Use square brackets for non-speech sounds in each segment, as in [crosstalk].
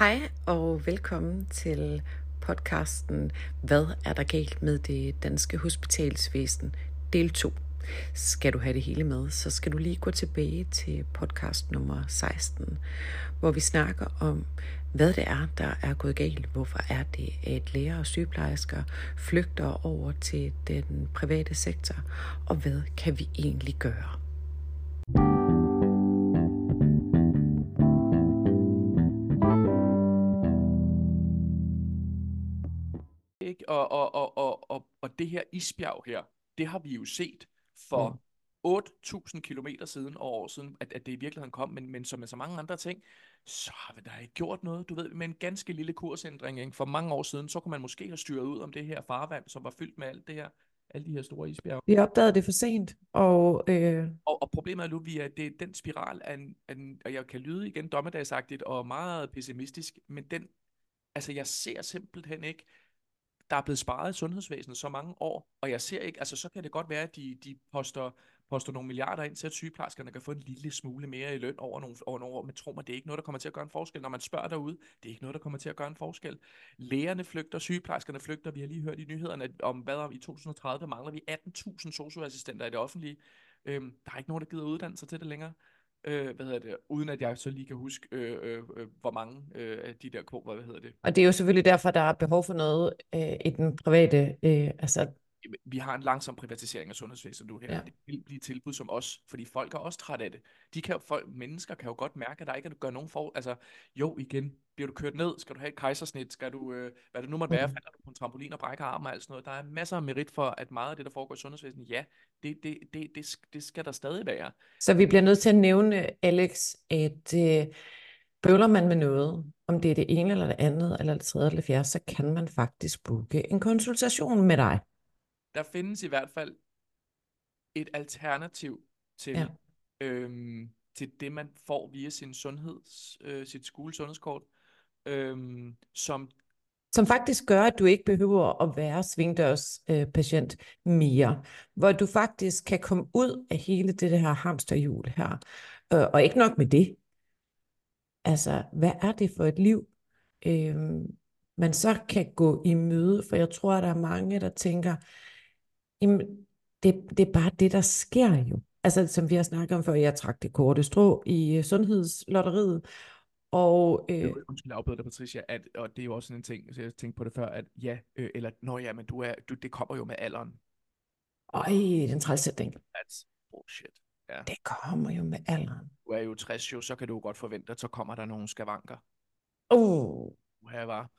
Hej og velkommen til podcasten Hvad er der galt med det danske hospitalsvæsen? Del 2. Skal du have det hele med, så skal du lige gå tilbage til podcast nummer 16, hvor vi snakker om, hvad det er, der er gået galt. Hvorfor er det, at læger og sygeplejersker flygter over til den private sektor, og hvad kan vi egentlig gøre? Ikke? Og, og, og, og, og, og det her isbjerg her, det har vi jo set for mm. 8.000 kilometer siden og år siden, at, at det i virkeligheden kom, men, men som med så mange andre ting, så har vi da ikke gjort noget. Du ved, med en ganske lille kursændring ikke? for mange år siden, så kunne man måske have styret ud om det her farvand, som var fyldt med alt det her, alle de her store isbjerge. Vi opdagede det for sent, og... Øh... Og, og problemet er nu, at det er den spiral af en, af en, og jeg kan lyde igen dommedagsagtigt og meget pessimistisk, men den, altså jeg ser simpelthen ikke, der er blevet sparet i sundhedsvæsenet så mange år, og jeg ser ikke, altså så kan det godt være, at de, de poster, poster nogle milliarder ind til, at sygeplejerskerne kan få en lille smule mere i løn over nogle, over nogle år, men tro mig, det er ikke noget, der kommer til at gøre en forskel. Når man spørger derude, det er ikke noget, der kommer til at gøre en forskel. Lægerne flygter, sygeplejerskerne flygter, vi har lige hørt i nyhederne om, hvad om i 2030 mangler vi 18.000 socioassistenter i det offentlige. Øhm, der er ikke nogen, der gider uddanne sig til det længere øh, hvad hedder det, uden at jeg så lige kan huske, øh, øh, øh hvor mange øh, af de der kvoter, hvad hedder det. Og det er jo selvfølgelig derfor, der er behov for noget øh, i den private, øh, altså vi har en langsom privatisering af sundhedsvæsenet nu her. Ja. Det vil blive tilbud som os, fordi folk er også trætte af det. De kan, folk, mennesker kan jo godt mærke, at der ikke er, at gør nogen for... Altså, jo, igen, bliver du kørt ned? Skal du have et kejsersnit? Skal du, øh, hvad det nu måtte være, mm. falder du på en trampolin og brækker armen og alt sådan noget? Der er masser af merit for, at meget af det, der foregår i sundhedsvæsenet, ja, det, det, det, det, det skal der stadig være. Så vi bliver nødt til at nævne, Alex, at øh, bøvler man med noget, om det er det ene eller det andet, eller det tredje eller det fjerde, så kan man faktisk booke en konsultation med dig der findes i hvert fald et alternativ til, ja. øhm, til det, man får via sin sundheds, øh, sit skolesundhedskort, øhm, som som faktisk gør, at du ikke behøver at være svingdørs øh, patient mere, hvor du faktisk kan komme ud af hele det her hamsterhjul her. Øh, og ikke nok med det. Altså, hvad er det for et liv, øh, man så kan gå i møde? For jeg tror, at der er mange, der tænker, Jamen, det, det er bare det, der sker jo. Altså, som vi har snakket om før, jeg trak det korte strå i uh, sundhedslotteriet, og, øh, Undskyld, afbryder dig, Patricia, at, og det er jo også sådan en ting, så jeg tænkte på det før, at ja, øh, eller, nå ja, men du er, du, det kommer jo med alderen. Øj, den trælsætning. That's bullshit. Ja. Det kommer jo med alderen. Du er jo 60 jo, så kan du godt forvente, at så kommer der nogle skavanker. Uh. Her var.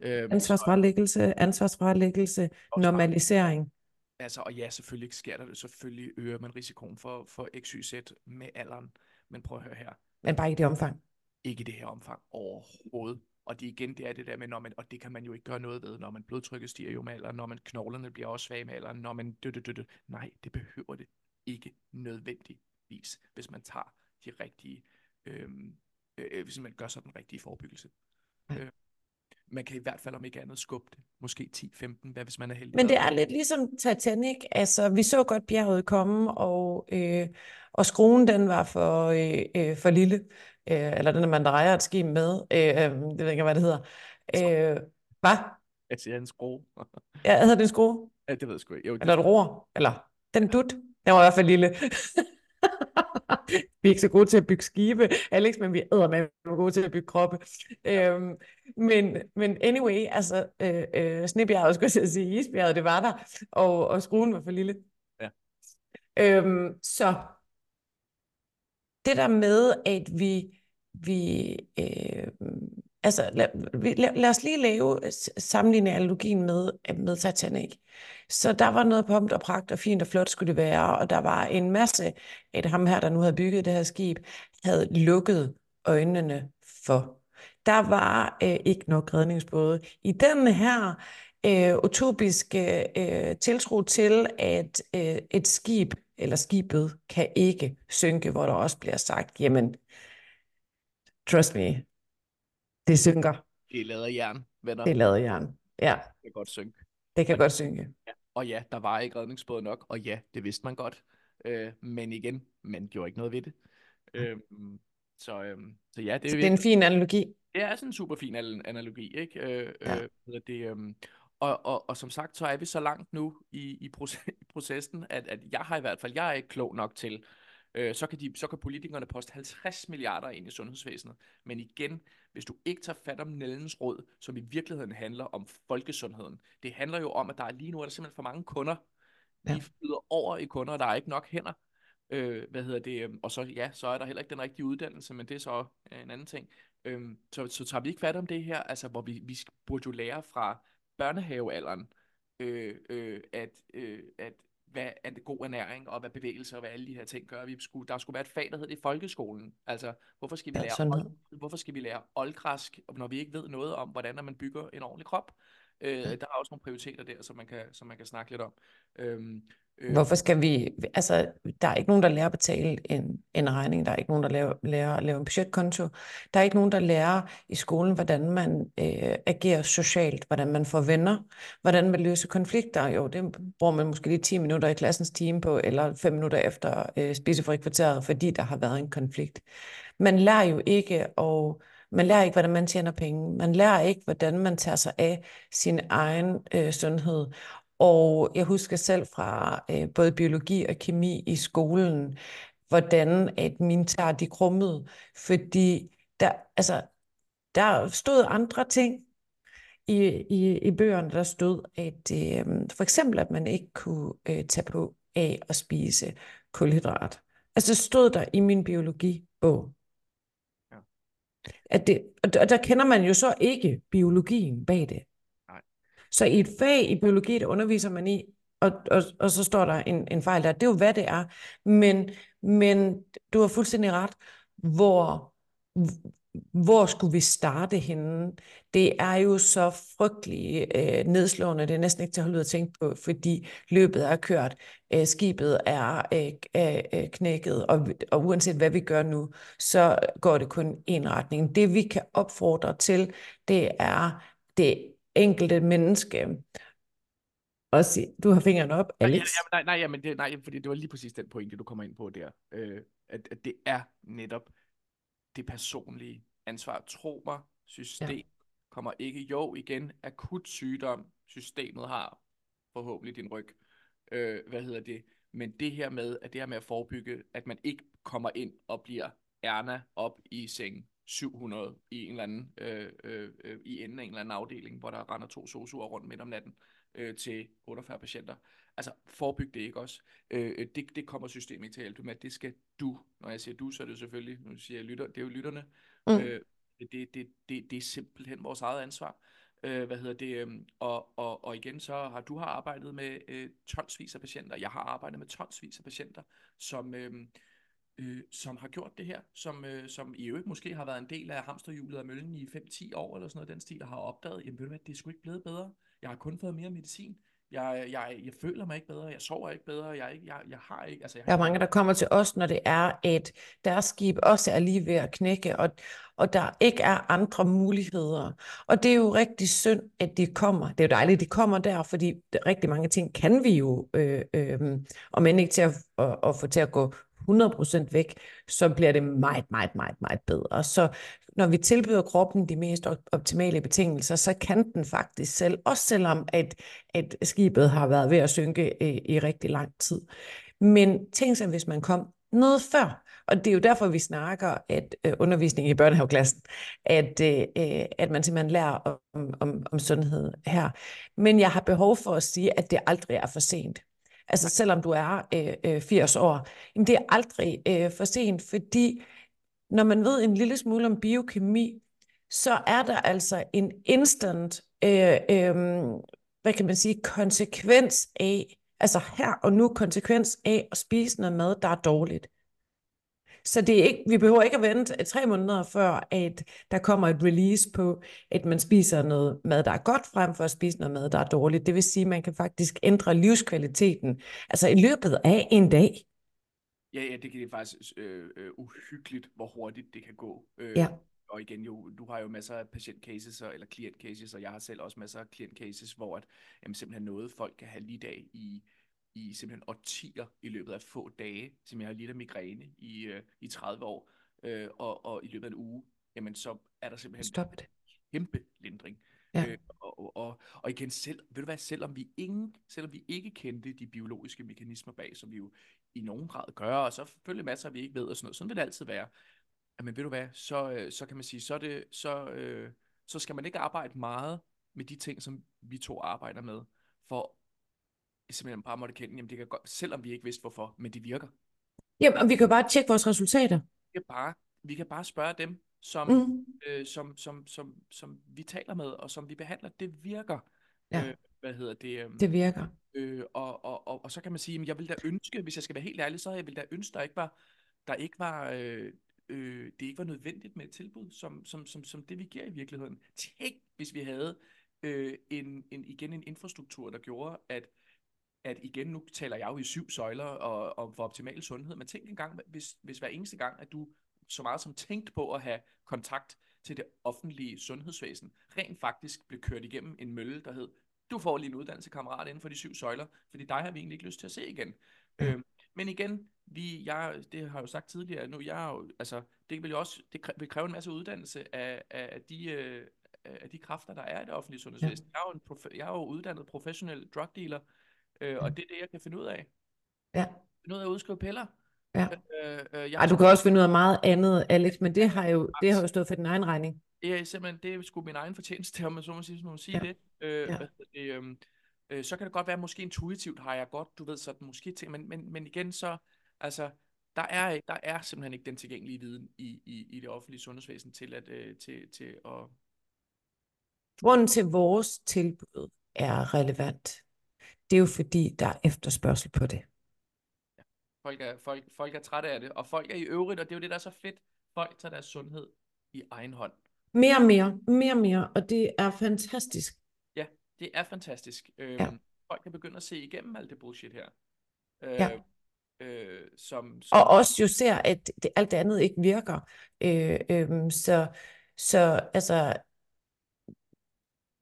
Øh, ansvarsfralæggelse, ansvarsfralæggelse, normalisering. Altså, og ja, selvfølgelig sker der det. Selvfølgelig øger man risikoen for, for XYZ med alderen. Men prøv at høre her. Men bare ikke det omfang. Ikke i det her omfang overhovedet. Og det igen, det er det der med, når man, og det kan man jo ikke gøre noget ved, når man blodtrykket stiger jo med alderen, når man knoglerne bliver også svage med alderen, når man dø, dø, dø, dø. Nej, det behøver det ikke nødvendigvis, hvis man tager de rigtige, øhm, øh, øh, hvis man gør sådan den rigtige forebyggelse. Ja. Øh, man kan i hvert fald om ikke andet skubbe det. Måske 10-15, hvad hvis man er heldig. Men det er lidt ligesom Titanic. Altså, vi så godt bjerget komme, og, øh, og skruen den var for, øh, øh, for lille. Øh, eller den, man drejer et skib med. Øh, øh, det ved ikke, hvad det hedder. Øh, hvad? Jeg siger en skrue. ja, hedder det en skrue? Ja, det ved jeg sgu ikke. Jo, det... Eller et ror? Eller den dut? Den var i hvert fald lille. [laughs] vi er ikke så gode til at bygge skibe, Alex, men vi er med gode til at bygge kroppe. Øhm, men, men anyway, altså, øh, øh, snebjerget, skulle jeg sige, isbjerget, det var der, og, og skruen var for lille. Ja. Øhm, så det der med, at vi, vi øh, altså lad, lad, lad os lige lave sammenligne analogien med, øh, med Titanic. Så der var noget pomp og pragt og fint og flot skulle det være, og der var en masse af ham her, der nu havde bygget det her skib, havde lukket øjnene for. Der var øh, ikke nok redningsbåde. I den her øh, utopiske øh, tiltro til, at øh, et skib eller skibet kan ikke synke, hvor der også bliver sagt, jamen, trust me, det synker. Det er lavet af jern, venner. Det er lavet af jern, ja. Det kan godt synke. Det kan og, godt synke. Ja. Og ja, der var ikke redningsbåd nok, og ja, det vidste man godt. Øh, men igen, man gjorde ikke noget ved det. Øh, Så, øhm, så ja, det Så er, det er en fin analogi. det er sådan en super fin al- analogi, ikke? Øh, Ja. øh, det, øhm, og, og, og som sagt, så er vi så langt nu i, i, proces, [laughs] i processen, at, at jeg har i hvert fald, jeg er ikke klog nok til, øh, så, kan de, så kan politikerne poste 50 milliarder ind i sundhedsvæsenet. Men igen, hvis du ikke tager fat om Nellens råd, som i virkeligheden handler om folkesundheden, det handler jo om, at der er lige nu er der simpelthen for mange kunder. Vi Ja. flyder over i kunder, og der er ikke nok hænder. Øh, hvad hedder det? øhm, Og så, ja, så er der heller ikke den rigtige uddannelse, men det er så øh, en anden ting. Øhm, så, så tager vi ikke fat om det her, altså hvor vi, vi burde jo lære fra børnehavealderen, øh, øh, at, øh, at god ernæring, og hvad bevægelse og hvad alle de her ting gør. Vi skulle, der skulle være et fag, der hed i folkeskolen. Altså, hvorfor skal vi Ja, lære, sundhed. old, hvorfor skal vi lære oldgræsk, når vi ikke ved noget om, hvordan man bygger en ordentlig krop? Øh, der er også nogle prioriteter der, som man kan, som man kan snakke lidt om. Øhm, øh, Hvorfor skal vi, altså, der er ikke nogen, der lærer at betale en, en regning, der er ikke nogen, der lærer, lærer at lave en budgetkonto, der er ikke nogen, der lærer i skolen, hvordan man øh, agerer socialt, hvordan man får venner, hvordan man løser konflikter. Jo, det bruger man måske lige 10 minutter i klassens time på, eller 5 minutter efter øh, spisefri kvarteret, fordi der har været en konflikt. Man lærer jo ikke og man lærer ikke, hvordan man tjener penge. Man lærer ikke, hvordan man tager sig af sin egen øh, sundhed. Og jeg husker selv fra øh, både biologi og kemi i skolen, hvordan at mine tær de krummede, fordi der, altså, der stod andre ting i, i, i bøgerne, der stod, at øh, for eksempel, at man ikke kunne øh, tage på af at spise kulhydrat. Altså stod der i min biologibog. Ja. At det, og der kender man jo så ikke biologien bag det. Så i et fag i biologi, der underviser man i, og, og, og så står der en, en fejl der. Det er jo, hvad det er. Men, men du har fuldstændig ret. Hvor, hvor skulle vi starte henne? Det er jo så frygtelig øh, nedslående. Det er næsten ikke til at holde ud at tænke på, fordi løbet er kørt. Øh, skibet er øh, øh, øh, knækket, og, og uanset hvad vi gør nu, så går det kun en retning. Det vi kan opfordre til, det er det enkelte menneske. Og sige, du har fingeren op, Nej, Alex. ja, jamen, nej, nej, jamen det, nej, fordi det var lige præcis den pointe, du kommer ind på der. Øh, at, at det er netop det personlige ansvar. Tro mig, system ja. kommer ikke. Jo, igen, akut sygdom. Systemet har forhåbentlig din ryg. Øh, hvad hedder det? Men det her med, at det her med at forebygge, at man ikke kommer ind og bliver Erna op i seng 700 i en eller anden, øh, øh, øh, i enden af en eller anden afdeling, hvor der render to sosuer rundt midt om natten øh, til 48 patienter. Altså, forebyg det ikke også. Øh, det, det kommer systemet ikke til at hjælpe med. Det skal du. Når jeg siger du, så er det jo selvfølgelig, nu siger jeg lytter, det er jo lytterne. Mm. Øh, det, det, det, det er simpelthen vores eget ansvar. Øh, hvad hedder det? øhm, og, og, og igen, så har du har arbejdet med øh, tonsvis af patienter. Jeg har arbejdet med tonsvis af patienter, som... Øh, øh, som har gjort det her, som, øh, som i øvrigt måske har været en del af hamsterhjulet af møllen i 5-10 år eller sådan noget den stil, og har opdaget, jamen ved du hvad, det er sgu ikke blevet bedre. Jeg har kun fået mere medicin. Jeg, jeg, jeg føler mig ikke bedre, jeg sover ikke bedre, jeg, ikke, jeg, jeg har ikke... Altså, jeg der er mange, der kommer til os, når det er, at deres skib også er lige ved at knække, og, og der ikke er andre muligheder. Og det er jo rigtig synd, at de kommer. Det er jo dejligt, at de kommer der, fordi rigtig mange ting kan vi jo, øh, øh, om end ikke til at, at, at få til at gå 100% væk, så bliver det meget, meget, meget, meget bedre. Så når vi tilbyder kroppen de mest optimale betingelser, så kan den faktisk selv, også selvom at, at skibet har været ved at synke i, i rigtig lang tid. Men tænk sig, hvis man kom noget før, og det er jo derfor, vi snakker at øh, undervisning i børnehaveklassen, at, øh, øh at man simpelthen lærer om, om, om sundhed her. Men jeg har behov for at sige, at det aldrig er for sent. Altså selvom du er øh, øh 80 år, jamen det er aldrig øh, for sent, fordi når man ved en lille smule om biokemi, så er der altså en instant, øh, øh, hvad kan man sige, konsekvens af, altså her og nu konsekvens af at spise noget mad, der er dårligt. Så det er ikke, vi behøver ikke at vente tre måneder før, at der kommer et release på, at man spiser noget mad, der er godt, frem for at spise noget mad, der er dårligt. Det vil sige, at man kan faktisk ændre livskvaliteten, altså i løbet af en dag. Ja, ja, det kan det faktisk øh, øh, uhyggeligt, hvor hurtigt det kan gå. Øh, ja. Og igen, jo, du har jo masser af patientcases, eller klientcases, og jeg har selv også masser af klientcases, hvor at, jamen, simpelthen noget, folk kan have lige dag i i simpelthen årtier i løbet af få dage, som jeg har lidt af migræne i, øh, i 30 år. øh, og, og i løbet af en uge, jamen så er der simpelthen Stop det. kæmpe lindring. Ja. Øh, og, og, og igen, selv, ved du hvad, selvom vi, ingen, selvom vi ikke kendte de biologiske mekanismer bag, som vi jo i nogen grad gør, og så selvfølgelig masser, vi ikke ved, og sådan noget, sådan vil det altid være. Men ved du hvad, så, øh, så kan man sige, så, det, så, øh, så skal man ikke arbejde meget med de ting, som vi to arbejder med, for simpelthen bare måtte kende, jamen det kan godt, selvom vi ikke vidste hvorfor, men det virker. Jamen, og vi kan bare tjekke vores resultater. Vi kan bare, vi kan bare spørge dem, som, Mm. øh, som, som, som, som vi taler med, og som vi behandler, det virker. Ja. Øh, hvad hedder det? øhm, Det virker. Øh, og, og, og, og så kan man sige, at jeg vil da ønske, hvis jeg skal være helt ærlig, så jeg vil da ønske, der ikke var, der ikke var, øh, øh, det ikke var nødvendigt med et tilbud, som, som, som, som det vi giver i virkeligheden. Tænk, hvis vi havde øh, en, en, igen en infrastruktur, der gjorde, at, at igen, nu taler jeg jo i syv søjler og, og for optimal sundhed, men tænk engang, hvis, hvis hver eneste gang, at du så meget som tænkt på at have kontakt til det offentlige sundhedsvæsen, rent faktisk blev kørt igennem en mølle, der hed, du får lige en uddannelse, kammerat, inden for de syv søjler, fordi dig har vi egentlig ikke lyst til at se igen. Ja. Øh, men igen, vi, jeg, det har jeg jo sagt tidligere, nu jeg jo, altså, det vil jo også, det vil kræve en masse uddannelse af, af, de, øh, af de kræfter, der er i det offentlige sundhedsvæsen. Jeg, er jo en prof- jeg er jo uddannet professionel drug dealer, øh, og det er det, jeg kan finde ud af. Ja. Finde ud af at udskrive piller. Ja. Øh, øh, jeg Ej, du kan også finde ud af meget andet, Alex, men det har jo, det har jo stået for din egen regning. Det er simpelthen, det er sgu min egen fortjeneste, om man så må sige, må sige Ja. det. Øh, Ja. det øhm, øh, så kan det godt være, måske intuitivt har jeg godt, du ved, sådan måske ting, men, men, men igen så, altså, der er, der er simpelthen ikke den tilgængelige viden i, i, i det offentlige sundhedsvæsen til at, øh, til, til at, Grunden til, at vores tilbud er relevant, det er jo fordi, der er efterspørgsel på det. folk er, folk, folk er trætte af det, og folk er i øvrigt, og det er jo det, der er så fedt, folk tager deres sundhed i egen hånd. Mere og mere, mere og mere, og det er fantastisk. Ja, det er fantastisk. Øhm, Ja. Folk kan begynde at se igennem alt det bullshit her. Øh, Ja. øh, som, som, Og også jo ser, at det, alt det andet ikke virker. Øh, øhm, så, så altså,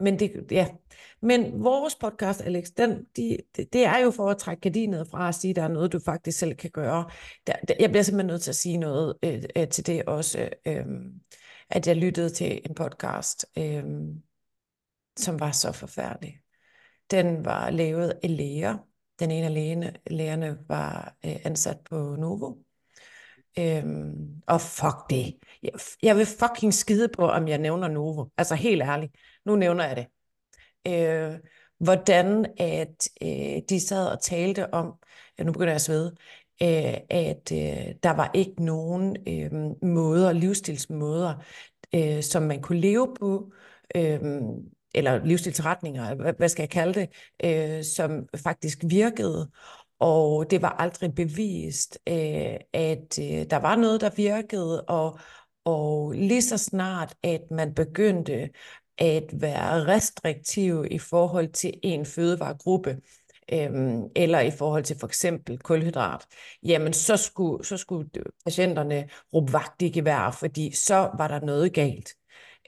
men det, ja. Men vores podcast, Alex, den, de, det, det er jo for at trække gardinet fra og sige, at der er noget, du faktisk selv kan gøre. Der, der, jeg bliver simpelthen nødt til at sige noget øh, øh, til det også, øh, at jeg lyttede til en podcast, øh, som var så forfærdelig. Den var lavet af læger. Den ene af lægerne, lægerne var øh, ansat på Novo. Øhm, og fuck det. Jeg, jeg vil fucking skide på, om jeg nævner Novo. Altså helt ærligt. Nu nævner jeg det. Øh, hvordan at øh, de sad og talte om, ja, nu begynder jeg at svede, øh, at øh, der var ikke nogen øh, måder, livsstilsmåder, øh, som man kunne leve på, øh, eller livsstilsretninger, hvad, hvad skal jeg kalde det, øh, som faktisk virkede. Og det var aldrig bevist, øh, at øh, der var noget, der virkede, og, og lige så snart, at man begyndte at være restriktiv i forhold til en fødevaregruppe, øhm, eller i forhold til for eksempel kulhydrat, jamen så skulle, så skulle patienterne råbe vagt i gevær, fordi så var der noget galt.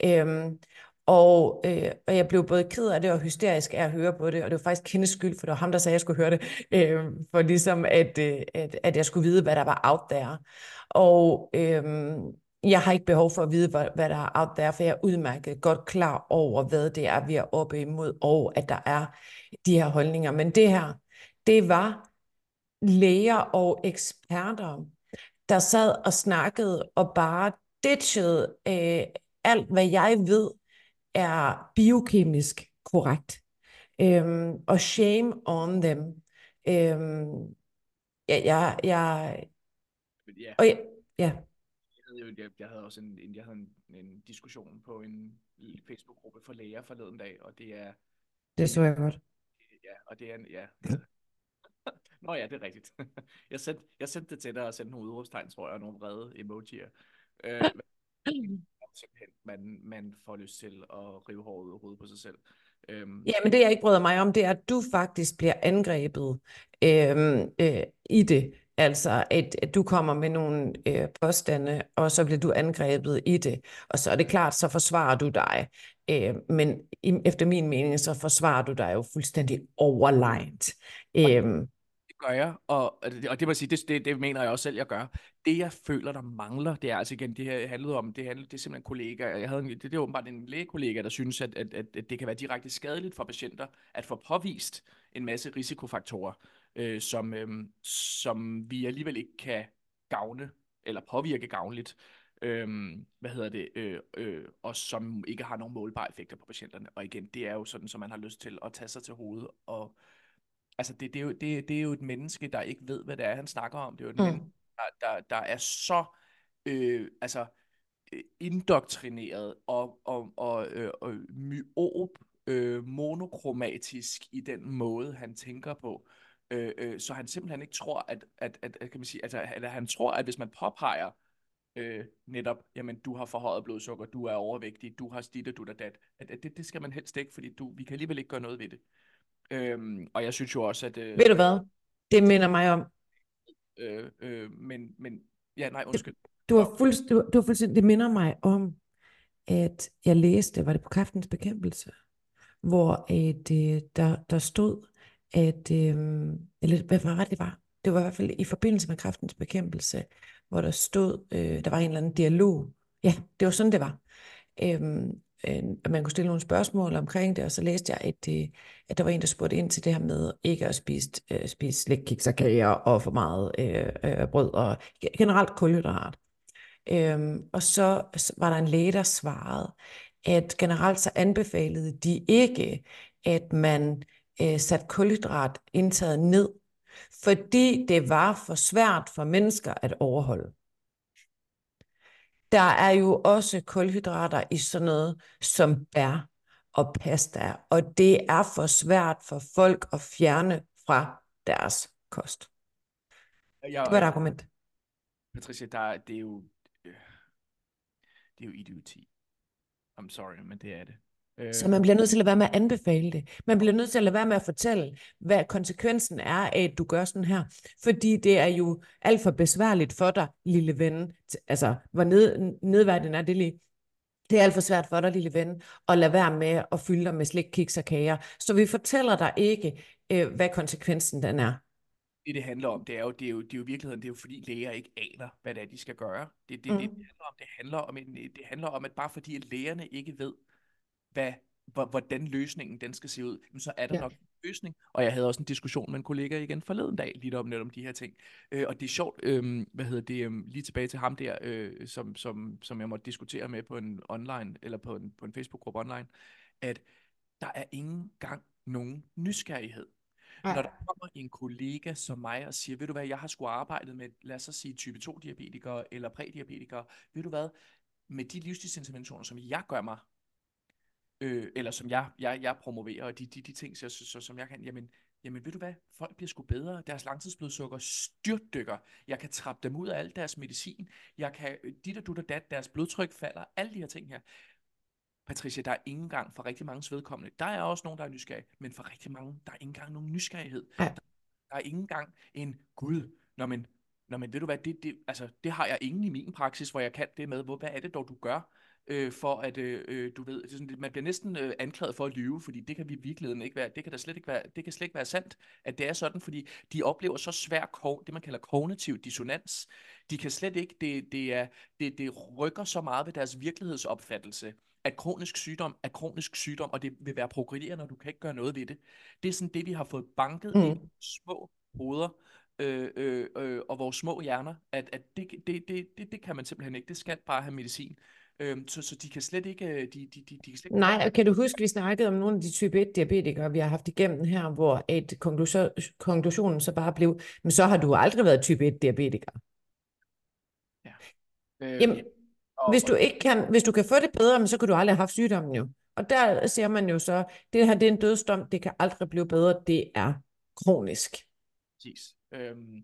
Øhm, og, øh, og jeg blev både ked af det og hysterisk af at høre på det, og det var faktisk hendes skyld, for det var ham, der sagde, at jeg skulle høre det, øh, for ligesom at, øh, at, at jeg skulle vide, hvad der var out there. Og øh, jeg har ikke behov for at vide, hvad, hvad der er out there, for jeg er udmærket godt klar over, hvad det er, vi er oppe imod, og at der er de her holdninger. Men det her, det var læger og eksperter, der sad og snakkede og bare ditchede øh, alt, hvad jeg ved, er biokemisk korrekt. Øhm, og shame on them. Øhm, ja, jeg, jeg, ja, og jeg, ja, jeg havde, jeg, jeg havde også en, en, jeg havde en, en diskussion på en Facebook-gruppe for læger forleden dag, og det er, det så jeg godt. ja, og det er, ja. [laughs] Nå ja, det er rigtigt. [laughs] Jeg sendte, jeg sendte det til dig og sendte nogle udråbstegn, tror jeg, og nogle vrede emojier. Øh, [clears throat] simpelthen, man, man får lyst til at rive håret ud af på sig selv. Øhm, Ja, men det jeg ikke bryder mig om, det er, at du faktisk bliver angrebet øhm, øh, i det. Altså, at, at du kommer med nogle øh, påstande, og så bliver du angrebet i det. Og så er det klart, så forsvarer du dig. Øh, men i, efter min mening, så forsvarer du dig jo fuldstændig overlegnet det gør jeg, og, og det må sige, det, det, det mener jeg også selv, jeg gør. Det, jeg føler, der mangler, det er altså igen, det her handlede om, det, handlede, det er simpelthen kollegaer. Jeg havde en, det, det er åbenbart en lægekollega, der synes, at, at, at, at det kan være direkte skadeligt for patienter at få påvist en masse risikofaktorer, øh, som, øh, som vi alligevel ikke kan gavne eller påvirke gavnligt. Øh, hvad hedder det, øh, øh, og som ikke har nogen målbare effekter på patienterne. Og igen, det er jo sådan, som man har lyst til at tage sig til hovedet og altså det, det, er jo, det, det er jo et menneske, der ikke ved, hvad det er, han snakker om. Det er jo et mm. menneske, der, der, der er så øh, altså, øh, indoktrineret og, og, og, øh, og myop, øh, monokromatisk i den måde, han tænker på. Øh, øh, så han simpelthen ikke tror, at, at, at, at kan man sige, altså, eller han tror, at hvis man påpeger øh, netop, jamen du har forhøjet blodsukker, du er overvægtig, du har stit og du er dat, at, at det, det skal man helst ikke, fordi du, vi kan alligevel ikke gøre noget ved det. Øhm, og jeg synes jo også, at... Øh, Ved du hvad? Det minder mig om. Øh, øh, men, men, ja, nej, undskyld. Du har, fuldst, du, du har fuldstændig, det minder mig om, at jeg læste, var det på kraftens bekæmpelse, hvor at, øh, der, der stod, at, øh, eller hvad var det, det var? Det var i hvert fald i forbindelse med kraftens bekæmpelse, hvor der stod, øh, der var en eller anden dialog. Ja, det var sådan, det var. Øhm, øh, at man kunne stille nogle spørgsmål omkring det, og så læste jeg, at, øh, at der var en, der spurgte ind til det her med ikke at spise, øh, spise slik, kiks og kager og for meget øh, øh, brød og generelt kulhydrat. Øhm, og så var der en læge, der svarede, at generelt så anbefalede de ikke, at man øh, satte kulhydrat indtaget ned, fordi det var for svært for mennesker at overholde. Der er jo også kulhydrater i sådan noget som bær og pasta, og det er for svært for folk at fjerne fra deres kost. Jeg, det var et argument. Patricia, der, det er jo øh, det er jo idioti. I'm sorry, men det er det. Øh, så man bliver nødt til at være med at anbefale det. Man bliver nødt til at lade være med at fortælle, hvad konsekvensen er af, at du gør sådan her. Fordi det er jo alt for besværligt for dig, lille ven. Altså, hvor ned, nedværden er det lige. Det er alt for svært for dig, lille ven, at lade være med at fylde dig med slik, kiks og kager. Så vi fortæller dig ikke, øh, hvad konsekvensen den er. Det, det handler om, det er jo, det er jo, det er jo virkeligheden, det er jo fordi læger ikke aner, hvad det er, de skal gøre. Det, det, mm. det, det handler om, det handler om, en, det handler om, at bare fordi at lægerne ikke ved, hvad, hvordan løsningen den skal se ud, så er der ja. nok en løsning. Og jeg havde også en diskussion med en kollega igen forleden dag, lige om, om de her ting. Øh, og det er sjovt, øh, hvad hedder det, øh, lige tilbage til ham der, øh, som, som, som jeg måtte diskutere med på en online, eller på en, på en Facebook-gruppe online, at der er ingen gang nogen nysgerrighed. Ja. Når der kommer en kollega som mig og siger, ved du hvad, jeg har sgu arbejdet med, lad os så sige type 2-diabetikere eller prædiabetikere, ved du hvad, med de livsstilsinterventioner, som jeg gør mig, øh, eller som jeg, jeg, jeg promoverer, og de, de, de ting, så, så, som jeg kan, jamen, jamen ved du hvad, folk bliver sgu bedre, deres langtidsblodsukker styrtdykker, jeg kan trappe dem ud af alt deres medicin, jeg kan, dit og dut og dat, deres blodtryk falder, alle de her ting her. Patricia, der er ingen gang for rigtig mange vedkommende. Der er også nogen, der er nysgerrige, men for rigtig mange, der er ingen gang nogen nysgerrighed. Der, der er ingen gang en Gud, når man, når man, ved du hvad, det, det, altså, det har jeg ingen i min praksis, hvor jeg kan det med, hvor, hvad er det dog, du gør? Øh, for at, øh, øh, du ved, det er sådan, man bliver næsten øh, anklaget for at lyve, fordi det kan vi i virkeligheden ikke være, det kan da slet ikke være, det kan slet ikke være sandt, at det er sådan, fordi de oplever så svær, det man kalder kognitiv dissonans. De kan slet ikke, det, det, er, det, det rykker så meget ved deres virkelighedsopfattelse, at kronisk sygdom er kronisk sygdom, og det vil være progredierende, og du kan ikke gøre noget ved det. Det er sådan det, vi har fået banket mm. i små hoveder, øh, øh, øh, og vores små hjerner, at, at det, det, det, det, det kan man simpelthen ikke. Det skal bare have medicin. Øhm, så, så de kan slet ikke... Øh, de, de, de, de kan slet ikke... Nej, kan du huske, vi snakkede om nogle af de type 1-diabetikere, vi har haft igennem her, hvor et konklusion, konklusionen så bare blev, men så har du aldrig været type 1-diabetiker. Ja. Øh, Jamen, og, hvis, du ikke kan, hvis du kan få det bedre, så kan du aldrig have haft sygdommen jo. Og der ser man jo så, det her det er en dødsdom, det kan aldrig blive bedre, det er kronisk. Præcis. Øhm,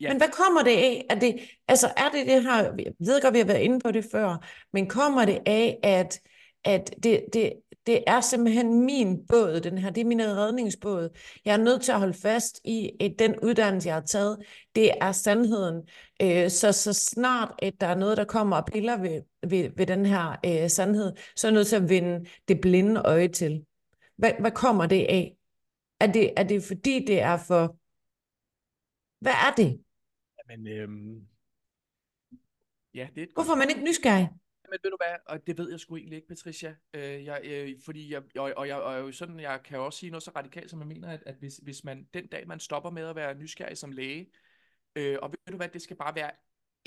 Ja. Men hvad kommer det af? Er det, altså er det det her, jeg ved godt, vi har været inde på det før, men kommer det af, at, at det, det, det er simpelthen min båd, den her, det er min redningsbåd. Jeg er nødt til at holde fast i, at den uddannelse, jeg har taget, det er sandheden. Øh, så, så snart, at der er noget, der kommer og piller ved, ved, ved den her øh, sandhed, så er jeg nødt til at vinde det blinde øje til. Hvad, hvad kommer det af? Er det, er det fordi, det er for hvad er det? Jamen, øhm... ja, det er et Hvorfor er man ikke nysgerrig? Men ved du hvad, og det ved jeg sgu egentlig ikke, Patricia. Øh, jeg, øh, fordi jeg, og, og, jeg, og sådan, jeg kan også sige noget så radikalt, som jeg mener, at, at hvis, hvis man den dag, man stopper med at være nysgerrig som læge, øh, og ved du hvad, det skal bare være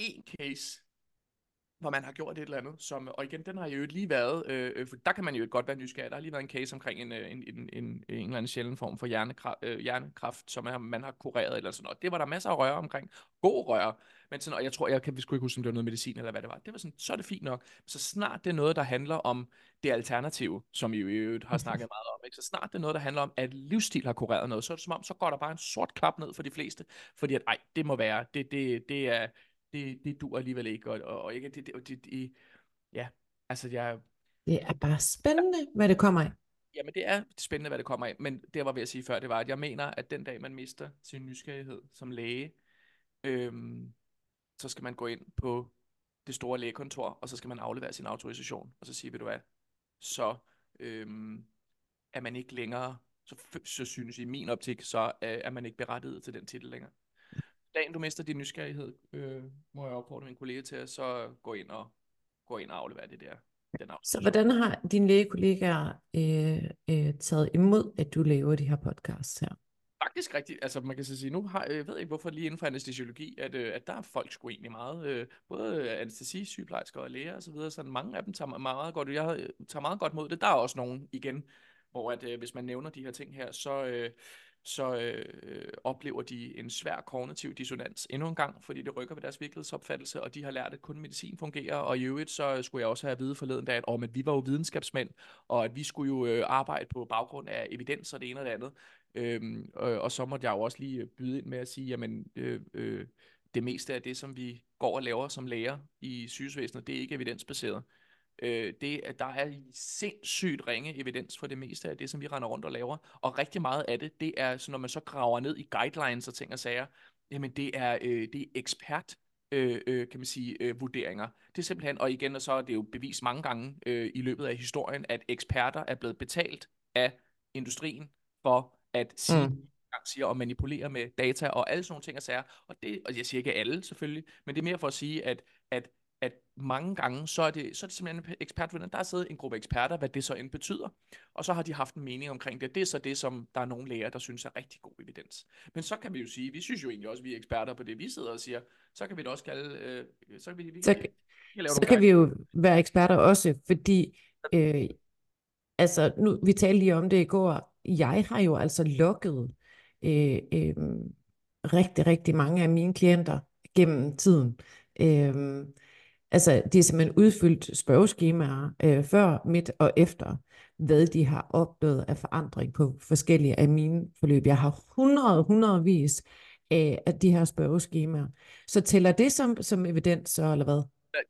én case, hvor man har gjort et eller andet, som, og igen, den har jo lige været, øh, øh, for der kan man jo godt være nysgerrig, der har lige været en case omkring en, øh, en, en, en, en, eller anden sjælden form for hjernekræft, øh, hjernekræft som er, man har kureret eller sådan noget. Det var der masser af røre omkring. God røre. Men sådan, og jeg tror, jeg kan vi skulle ikke huske, om det var noget medicin eller hvad det var. Det var sådan, så er det fint nok. Så snart det er noget, der handler om det alternative, som I jo i øvrigt har snakket meget om, ikke? så snart det er noget, der handler om, at livsstil har kureret noget, så er det som om, så går der bare en sort klap ned for de fleste, fordi at, ej, det må være, det, det, det er, det, det dur alligevel ikke, og, og, og ikke, det, det, det, det, ja, altså jeg... Det er bare spændende, hvad det kommer af. Jamen det er spændende, hvad det kommer af, men det jeg var ved at sige før, det var, at jeg mener, at den dag, man mister sin nysgerrighed som læge, øhm, så skal man gå ind på det store lægekontor, og så skal man aflevere sin autorisation, og så sige, ved du hvad, så øhm, er man ikke længere, så, så synes i min optik, så øh, er man ikke berettiget til den titel længere dagen du mister din nysgerrighed, øh, må jeg opfordre min kollega til at så gå ind og, gå ind og aflevere det der. Den så hvordan har dine lægekollegaer øh, øh, taget imod, at du laver de her podcasts her? Faktisk rigtigt, altså man kan så sige, nu har, jeg ved ikke hvorfor lige inden for anestesiologi, at, øh, at der er folk sgu egentlig meget, øh, både anestesi, sygeplejersker og læger osv., så, videre, så mange af dem tager meget godt, jeg øh, tager meget godt mod det. Der er også nogen igen, hvor at, øh, hvis man nævner de her ting her, så, øh, så øh, oplever de en svær kognitiv dissonans endnu en gang, fordi det rykker ved deres virkelighedsopfattelse, og de har lært, at kun medicin fungerer, og i øvrigt så skulle jeg også have at vide forleden dag, at, om, at vi var jo videnskabsmænd, og at vi skulle jo øh, arbejde på baggrund af evidens og det ene og det andet. Øhm, og, og så måtte jeg jo også lige øh, byde ind med at sige, jamen øh, øh, det meste af det, som vi går og laver som læger i sygesvæsenet, det er ikke evidensbaseret. Øh, det, at der er sindssygt ringe evidens for det meste af det, som vi render rundt og laver. Og rigtig meget af det, det er, så når man så graver ned i guidelines og ting og sager, jamen det er, øh, det er ekspert øh, øh, kan man sige, øh, vurderinger. Det er simpelthen, og igen, og så er det jo bevist mange gange øh, i løbet af historien, at eksperter er blevet betalt af industrien for at sige, mm. siger og manipulere med data og alle sådan nogle ting og sager. Og, det, og jeg siger ikke alle selvfølgelig, men det er mere for at sige, at, at at mange gange, så er det, så er det simpelthen en ekspertvinding. Der er siddet en gruppe eksperter, hvad det så end betyder, og så har de haft en mening omkring det. Det er så det, som der er nogle læger, der synes er rigtig god evidens. Men så kan vi jo sige, vi synes jo egentlig også, at vi er eksperter på det, vi sidder og siger, så kan vi da også kalde, øh, så kan vi, vi, så, vi, så kan vi jo være eksperter også, fordi, øh, altså nu, vi talte lige om det i går, jeg har jo altså lukket øh, øh, rigtig, rigtig mange af mine klienter gennem tiden. Øh, Altså, de har simpelthen udfyldt spørgeskemaer øh, før, midt og efter, hvad de har opnået af forandring på forskellige af mine forløb. Jeg har hundrede, hundredvis af, af de her spørgeskemaer. Så tæller det som, som evidens, så, eller hvad?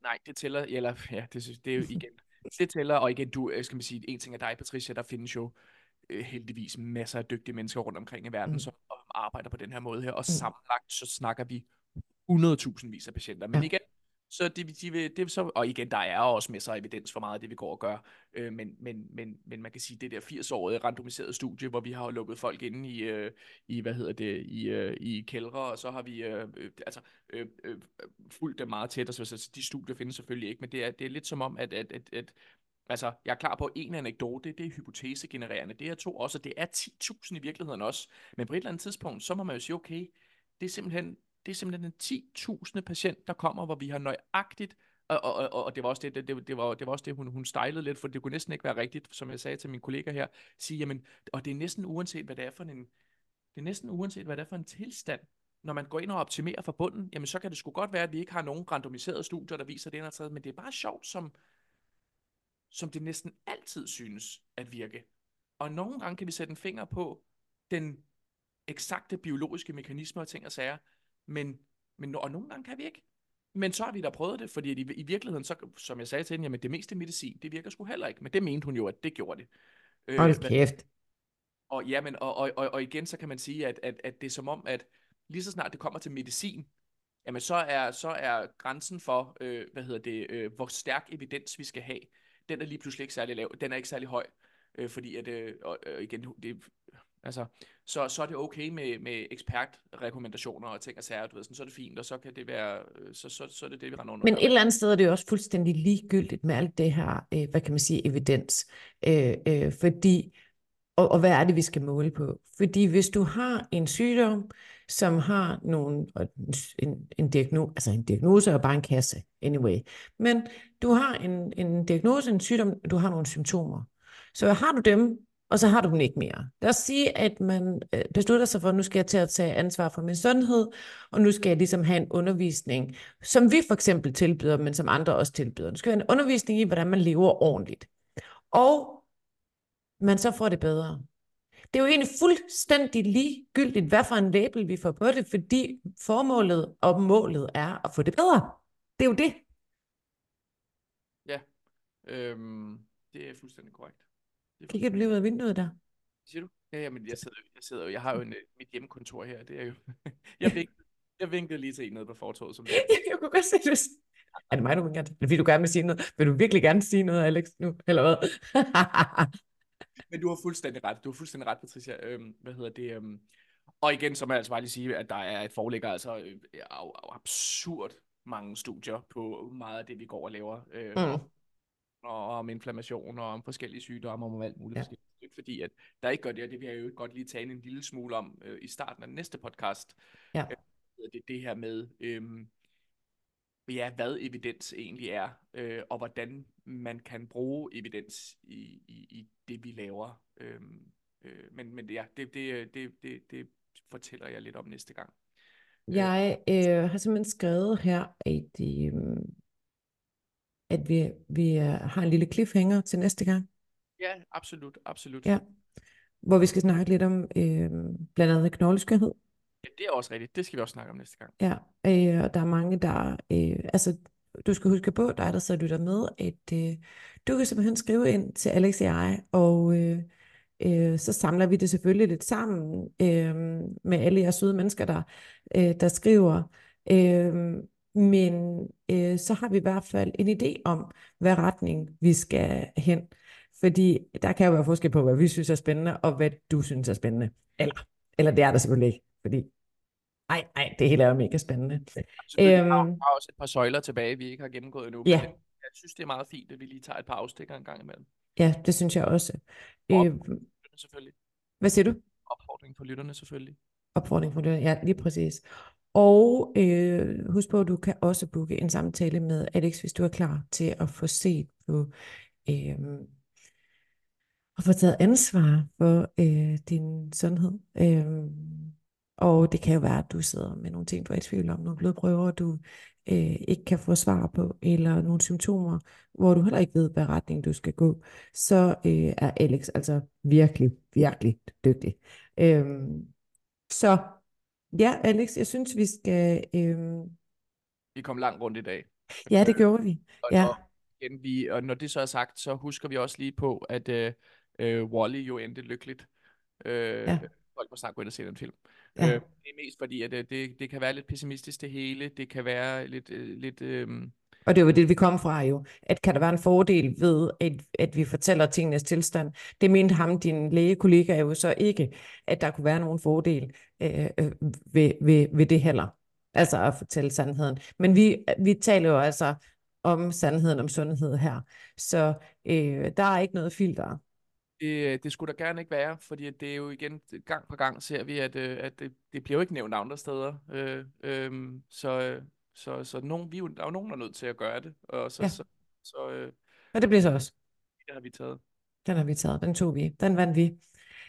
Nej, det tæller, eller ja, det, det er jo igen, det tæller, og igen, du, øh, skal man sige, en ting af dig, Patricia, der findes jo øh, heldigvis masser af dygtige mennesker rundt omkring i verden, mm. som arbejder på den her måde her, og mm. sammenlagt så snakker vi 100.000 vis af patienter. Men ja. igen, så det, de vil, det så, og igen, der er også med sig evidens for meget af det, vi går og gør. Øh, men, men, men, men man kan sige, det der 80-årige randomiserede studie, hvor vi har lukket folk inde i, øh, i hvad hedder det, i, øh, i kældre, og så har vi øh, øh, altså, øh, øh, fulgt dem meget tæt, og så, så de studier findes selvfølgelig ikke, men det er, det er lidt som om, at, at, at, at Altså, jeg er klar på, en anekdote, det er hypotesegenererende. Det er to også, det er 10.000 i virkeligheden også. Men på et eller andet tidspunkt, så må man jo sige, okay, det er simpelthen det er simpelthen den 10.000 patient, der kommer, hvor vi har nøjagtigt og, og, og, og det var også det, det, det, det, var, det var også det, hun, hun stejlede lidt, for det kunne næsten ikke være rigtigt, som jeg sagde til min kollega her, sige, jamen, og det er næsten uanset, hvad det er for en, det er næsten uanset, hvad det er for en tilstand, når man går ind og optimerer for bunden, jamen så kan det sgu godt være, at vi ikke har nogen randomiserede studier, der viser det ene eller men det er bare sjovt, som, som det næsten altid synes at virke. Og nogle gange kan vi sætte en finger på den eksakte biologiske mekanisme og ting og sager, men, men og nogle gange kan vi ikke. Men så har vi da prøvet det, fordi i, i virkeligheden, så, som jeg sagde til hende, jamen det meste medicin, det virker sgu heller ikke. Men det mente hun jo, at det gjorde det. Øh, Hold kæft. Og, ja, men, og, og, og, og igen, så kan man sige, at, at, at det er som om, at lige så snart det kommer til medicin, jamen så er, så er grænsen for, øh, hvad hedder det, øh, hvor stærk evidens vi skal have, den er lige pludselig ikke særlig lav. Den er ikke særlig høj, øh, fordi at, øh, og, øh, igen, det, Altså, så, så er det okay med, med ekspertrekommendationer og ting og sager, du ved, sådan, så er det fint, og så kan det være, øh, så, så, så er det det, vi render under. Men et eller andet sted er det jo også fuldstændig ligegyldigt med alt det her, øh, hvad kan man sige, evidens. Øh, øh, fordi, og, og hvad er det, vi skal måle på? Fordi hvis du har en sygdom, som har nogle, en, en, diagnose, altså en diagnose er bare en kasse, anyway. Men du har en, en diagnose, en sygdom, du har nogle symptomer. Så har du dem, og så har du den ikke mere. Lad os sige, at man øh, beslutter sig for, at nu skal jeg til at tage ansvar for min sundhed, og nu skal jeg ligesom have en undervisning, som vi for eksempel tilbyder, men som andre også tilbyder. Nu skal jeg have en undervisning i, hvordan man lever ordentligt. Og man så får det bedre. Det er jo egentlig fuldstændig ligegyldigt, hvad for en label vi får på det, fordi formålet og målet er at få det bedre. Det er jo det. Ja, øhm, det er fuldstændig korrekt. Kigger du lige ud af vinduet der? Siger du? Ja, ja men jeg sidder, jeg sidder jo, jeg har jo en, øh, mit hjemmekontor her, det er jo, [laughs] jeg, vinkede, jeg vinkede lige til en nede på fortoget. Som det. [laughs] jeg kunne godt se det. Er det mig, du vinker til? Vil du gerne vil sige noget? Vil du virkelig gerne sige noget, Alex, nu? Eller hvad? [laughs] men du har fuldstændig ret. Du har fuldstændig ret, Patricia. Øhm, hvad hedder det? Øhm, og igen, så må jeg altså bare lige sige, at der er et forelægger altså øh, absurd mange studier på meget af det, vi går og laver. Øh, mm og om inflammation og om forskellige sygdomme og om alt muligt. Ja. Fordi, at der ikke gør det, og det vil jeg jo godt lige tale en lille smule om øh, i starten af den næste podcast. Ja. Øh, det, det her med, øh, ja, hvad evidens egentlig er, øh, og hvordan man kan bruge evidens i, i, i det, vi laver. Øh, øh, men, men ja, det, det, det, det, det fortæller jeg lidt om næste gang. Jeg øh, har simpelthen skrevet her, at øh, at vi, vi uh, har en lille cliffhanger til næste gang. Ja, absolut, absolut. Ja. Hvor vi skal snakke lidt om øh, blandt andet knogleskørhed. Ja, det er også rigtigt. Det skal vi også snakke om næste gang. Ja, øh, og der er mange, der... Øh, altså, du skal huske på, dig der så lytter med, at øh, du kan simpelthen skrive ind til Alex og jeg, og øh, øh, så samler vi det selvfølgelig lidt sammen øh, med alle jer søde mennesker, der, øh, der skriver. Øh, men øh, så har vi i hvert fald en idé om, hvad retning vi skal hen. Fordi der kan jo være forskel på, hvad vi synes er spændende, og hvad du synes er spændende. Eller, eller det er der selvfølgelig ikke, fordi ej, ej, det hele er jo mega spændende. Øhm, har, har også et par søjler tilbage, vi ikke har gennemgået endnu. Ja. Jeg synes, det er meget fint, at vi lige tager et par afstikker en gang imellem. Ja, det synes jeg også. Øh, selvfølgelig. Hvad siger du? Opfordring for lytterne selvfølgelig. Opfordring for lytterne, ja, lige præcis. Og øh, husk på, at du kan også booke en samtale med Alex, hvis du er klar til at få set på øh, og få taget ansvar for øh, din sundhed. Øh, og det kan jo være, at du sidder med nogle ting, du er i tvivl om, nogle blodprøver, du øh, ikke kan få svar på, eller nogle symptomer, hvor du heller ikke ved, hvad retning du skal gå, så øh, er Alex altså virkelig, virkelig dygtig. Øh, så Ja, Alex, jeg synes, vi skal... Øhm... Vi kom langt rundt i dag. Ja, det gjorde vi. Og, ja. og, igen, vi, og når det så er sagt, så husker vi også lige på, at øh, øh, Wally jo endte lykkeligt. Øh, ja. Folk må snart gå ind og se den film. Ja. Øh, det er mest fordi, at øh, det, det kan være lidt pessimistisk det hele. Det kan være lidt... Øh, lidt øh, og det var det, vi kom fra jo. At kan der være en fordel ved, at, at vi fortæller tingenes tilstand? Det mente ham, din lægekollega, jo så ikke, at der kunne være nogen fordel øh, øh ved, ved, ved det heller. Altså at fortælle sandheden. Men vi, vi taler jo altså om sandheden om sundhed her. Så øh, der er ikke noget filter. Det, øh, det skulle der gerne ikke være, fordi det er jo igen, gang på gang ser vi, at, øh, at det, det bliver jo ikke nævnt andre steder. Øh, øhm, øh, så, så, så nogen, vi, der er jo nogen, der er nødt til at gøre det. Og så, ja. så, så øh, og det bliver så også. Den har vi taget. Den har vi taget. Den tog vi. Den vandt vi.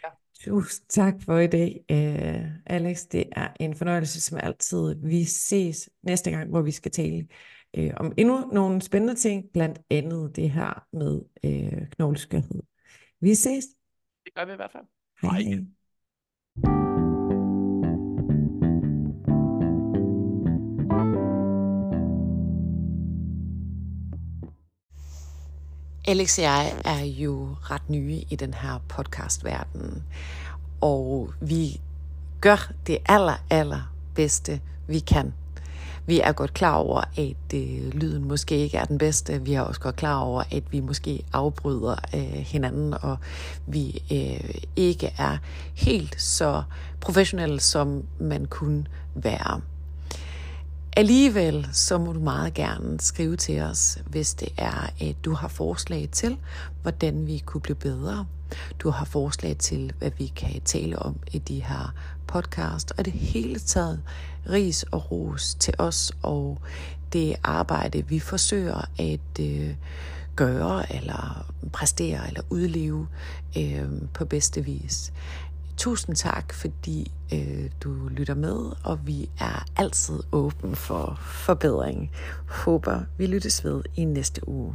Ja. Tusind tak for i dag, uh, Alex. Det er en fornøjelse som altid. Vi ses næste gang, hvor vi skal tale uh, om endnu nogle spændende ting, blandt andet det her med uh, knogleskørhed. Vi ses. Det gør vi i hvert fald. Hej. Hej. Alex og jeg er jo ret nye i den her podcastverden, og vi gør det aller, aller bedste, vi kan. Vi er godt klar over, at øh, lyden måske ikke er den bedste. Vi er også godt klar over, at vi måske afbryder øh, hinanden, og vi øh, ikke er helt så professionelle, som man kunne være. Alligevel så må du meget gerne skrive til os, hvis det er, at du har forslag til, hvordan vi kunne blive bedre. Du har forslag til, hvad vi kan tale om i de her podcast, og det hele taget ris og ros til os og det arbejde, vi forsøger at øh, gøre eller præstere eller udleve øh, på bedste vis. Tusind tak, fordi øh, du lytter med, og vi er altid åben for forbedring. Håber, vi lyttes ved i næste uge.